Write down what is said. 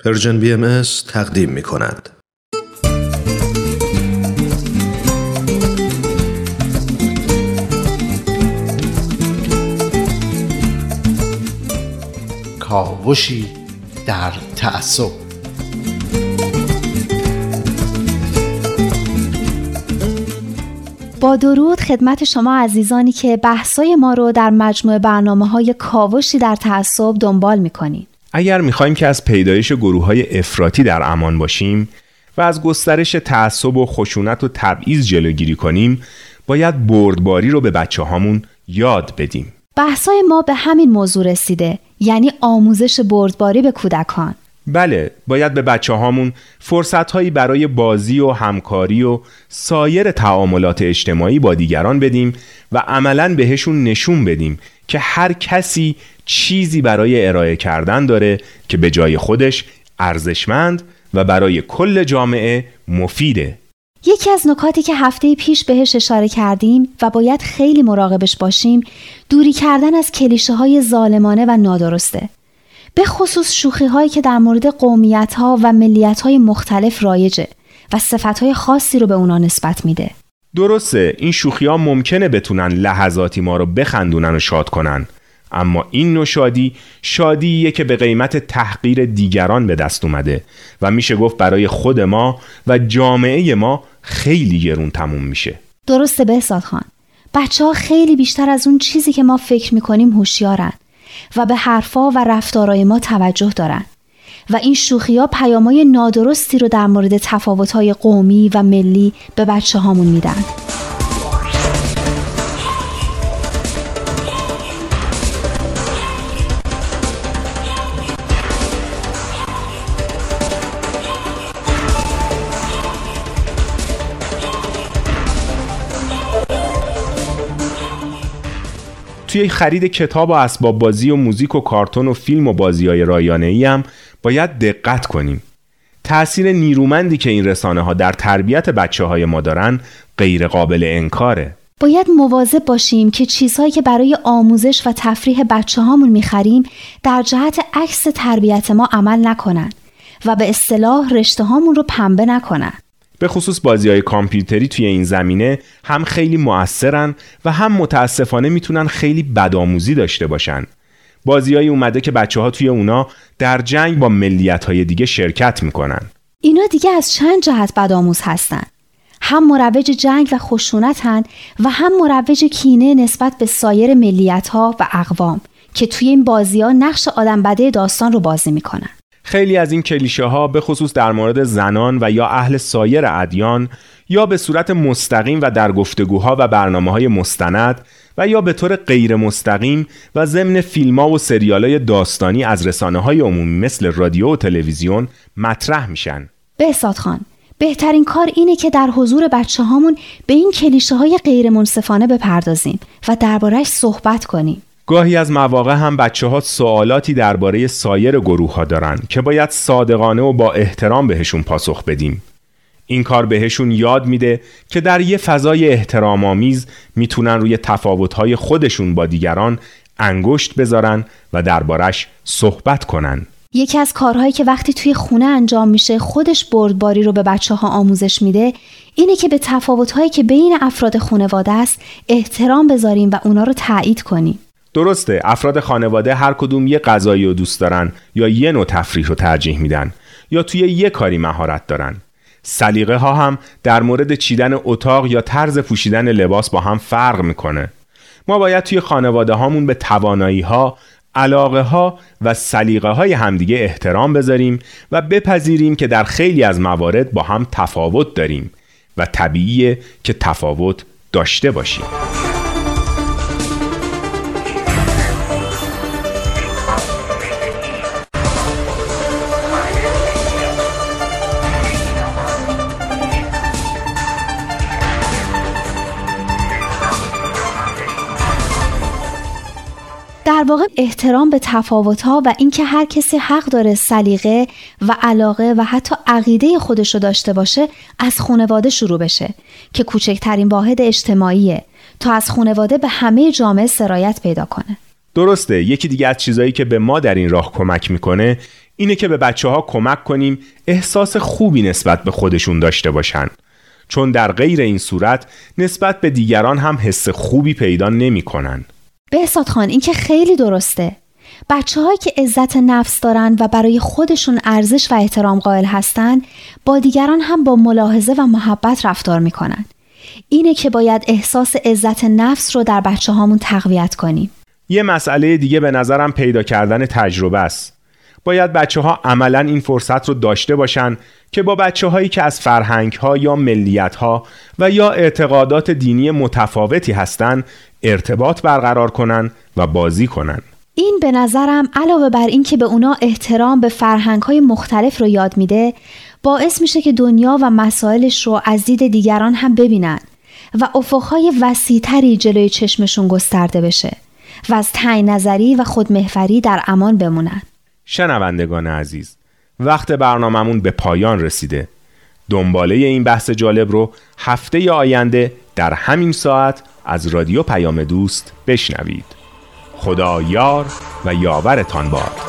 Persian BM تقدیم می کند. کاوشی در تعصب با درود خدمت شما عزیزانی که بحثای ما رو در مجموعه برنامه های کاوشی در تعصب دنبال می‌کنید. اگر می‌خوایم که از پیدایش گروه های افراطی در امان باشیم و از گسترش تعصب و خشونت و تبعیض جلوگیری کنیم باید بردباری رو به بچه هامون یاد بدیم. بحثای ما به همین موضوع رسیده یعنی آموزش بردباری به کودکان. بله باید به بچه هامون فرصت هایی برای بازی و همکاری و سایر تعاملات اجتماعی با دیگران بدیم و عملا بهشون نشون بدیم که هر کسی چیزی برای ارائه کردن داره که به جای خودش ارزشمند و برای کل جامعه مفیده. یکی از نکاتی که هفته پیش بهش اشاره کردیم و باید خیلی مراقبش باشیم دوری کردن از کلیشه های ظالمانه و نادرسته. به خصوص شوخی هایی که در مورد قومیت ها و ملیت های مختلف رایجه و صفت های خاصی رو به اونا نسبت میده. درسته این شوخی ها ممکنه بتونن لحظاتی ما رو بخندونن و شاد کنن. اما این نوع شادی شادیه که به قیمت تحقیر دیگران به دست اومده و میشه گفت برای خود ما و جامعه ما خیلی گرون تموم میشه. درسته بهزاد خان. بچه ها خیلی بیشتر از اون چیزی که ما فکر می‌کنیم هوشیارن و به حرفا و رفتارای ما توجه دارن. و این شوخی ها پیامای نادرستی رو در مورد تفاوت قومی و ملی به بچه هامون میدن. توی خرید کتاب و اسباب بازی و موزیک و کارتون و فیلم و بازی های رایانه ای هم باید دقت کنیم. تأثیر نیرومندی که این رسانه ها در تربیت بچه های ما دارن غیر قابل انکاره. باید مواظب باشیم که چیزهایی که برای آموزش و تفریح بچه هامون می‌خریم در جهت عکس تربیت ما عمل نکنن و به اصطلاح رشته هامون رو پنبه نکنن. به خصوص بازی های کامپیوتری توی این زمینه هم خیلی مؤثرن و هم متاسفانه می‌تونن خیلی بدآموزی داشته باشن. بازیایی اومده که بچه ها توی اونا در جنگ با ملیت های دیگه شرکت می‌کنن. اینا دیگه از چند جهت بدآموز هستن. هم مروج جنگ و خشونتن و هم مروج کینه نسبت به سایر ملیت ها و اقوام که توی این بازی ها نقش آدم بده داستان رو بازی می‌کنن. خیلی از این کلیشه ها به خصوص در مورد زنان و یا اهل سایر ادیان یا به صورت مستقیم و در گفتگوها و برنامه های مستند و یا به طور غیر مستقیم و ضمن فیلم ها و سریال های داستانی از رسانه های عمومی مثل رادیو و تلویزیون مطرح میشن. بهساد خان بهترین کار اینه که در حضور بچه هامون به این کلیشه های غیر منصفانه بپردازیم و دربارهش صحبت کنیم. گاهی از مواقع هم بچه ها سوالاتی درباره سایر گروه ها دارن که باید صادقانه و با احترام بهشون پاسخ بدیم. این کار بهشون یاد میده که در یه فضای احترام آمیز می‌تونن روی تفاوت‌های خودشون با دیگران انگشت بذارن و دربارش صحبت کنن. یکی از کارهایی که وقتی توی خونه انجام میشه خودش بردباری رو به بچه ها آموزش میده اینه که به تفاوت‌هایی که بین افراد خانواده است احترام بذاریم و اونا رو تایید کنیم. درسته افراد خانواده هر کدوم یه غذایی رو دوست دارن یا یه نوع تفریح رو ترجیح میدن یا توی یه کاری مهارت دارن. سلیقه ها هم در مورد چیدن اتاق یا طرز پوشیدن لباس با هم فرق می‌کنه. ما باید توی خانواده هامون به توانایی ها علاقه ها و سلیقه های همدیگه احترام بذاریم و بپذیریم که در خیلی از موارد با هم تفاوت داریم و طبیعیه که تفاوت داشته باشیم. در واقع احترام به ها و اینکه هر کسی حق داره سلیقه و علاقه و حتی عقیده خودش رو داشته باشه از خانواده شروع بشه که کوچکترین واحد اجتماعیه تا از خانواده به همه جامعه سرایت پیدا کنه درسته یکی دیگه از چیزایی که به ما در این راه کمک می‌کنه اینه که به بچه ها کمک کنیم احساس خوبی نسبت به خودشون داشته باشن چون در غیر این صورت نسبت به دیگران هم حس خوبی پیدا نمی کنن. بهساد خان این که خیلی درسته. بچه هایی که عزت نفس دارن و برای خودشون ارزش و احترام قائل هستن با دیگران هم با ملاحظه و محبت رفتار می‌کنن. اینه که باید احساس عزت نفس رو در بچه هامون تقویت کنیم. یه مسئله دیگه به نظرم پیدا کردن تجربه است. باید بچه ها عملا این فرصت رو داشته باشن که با بچه هایی که از فرهنگ ها یا ملیت ها و یا اعتقادات دینی متفاوتی هستند ارتباط برقرار کنن و بازی کنن. این به نظرم علاوه بر این که به اونا احترام به فرهنگ های مختلف رو یاد میده باعث میشه که دنیا و مسائلش رو از دید دیگران هم ببینن و افقهای وسیعتری جلوی چشمشون گسترده بشه و از تعیین نظری و خودمهوری در امان بمونن. شنوندگان عزیز وقت برنامهمون به پایان رسیده. دنباله این بحث جالب رو هفته آینده در همین ساعت از رادیو پیام دوست بشنوید. خدا یار و یاورتان باد.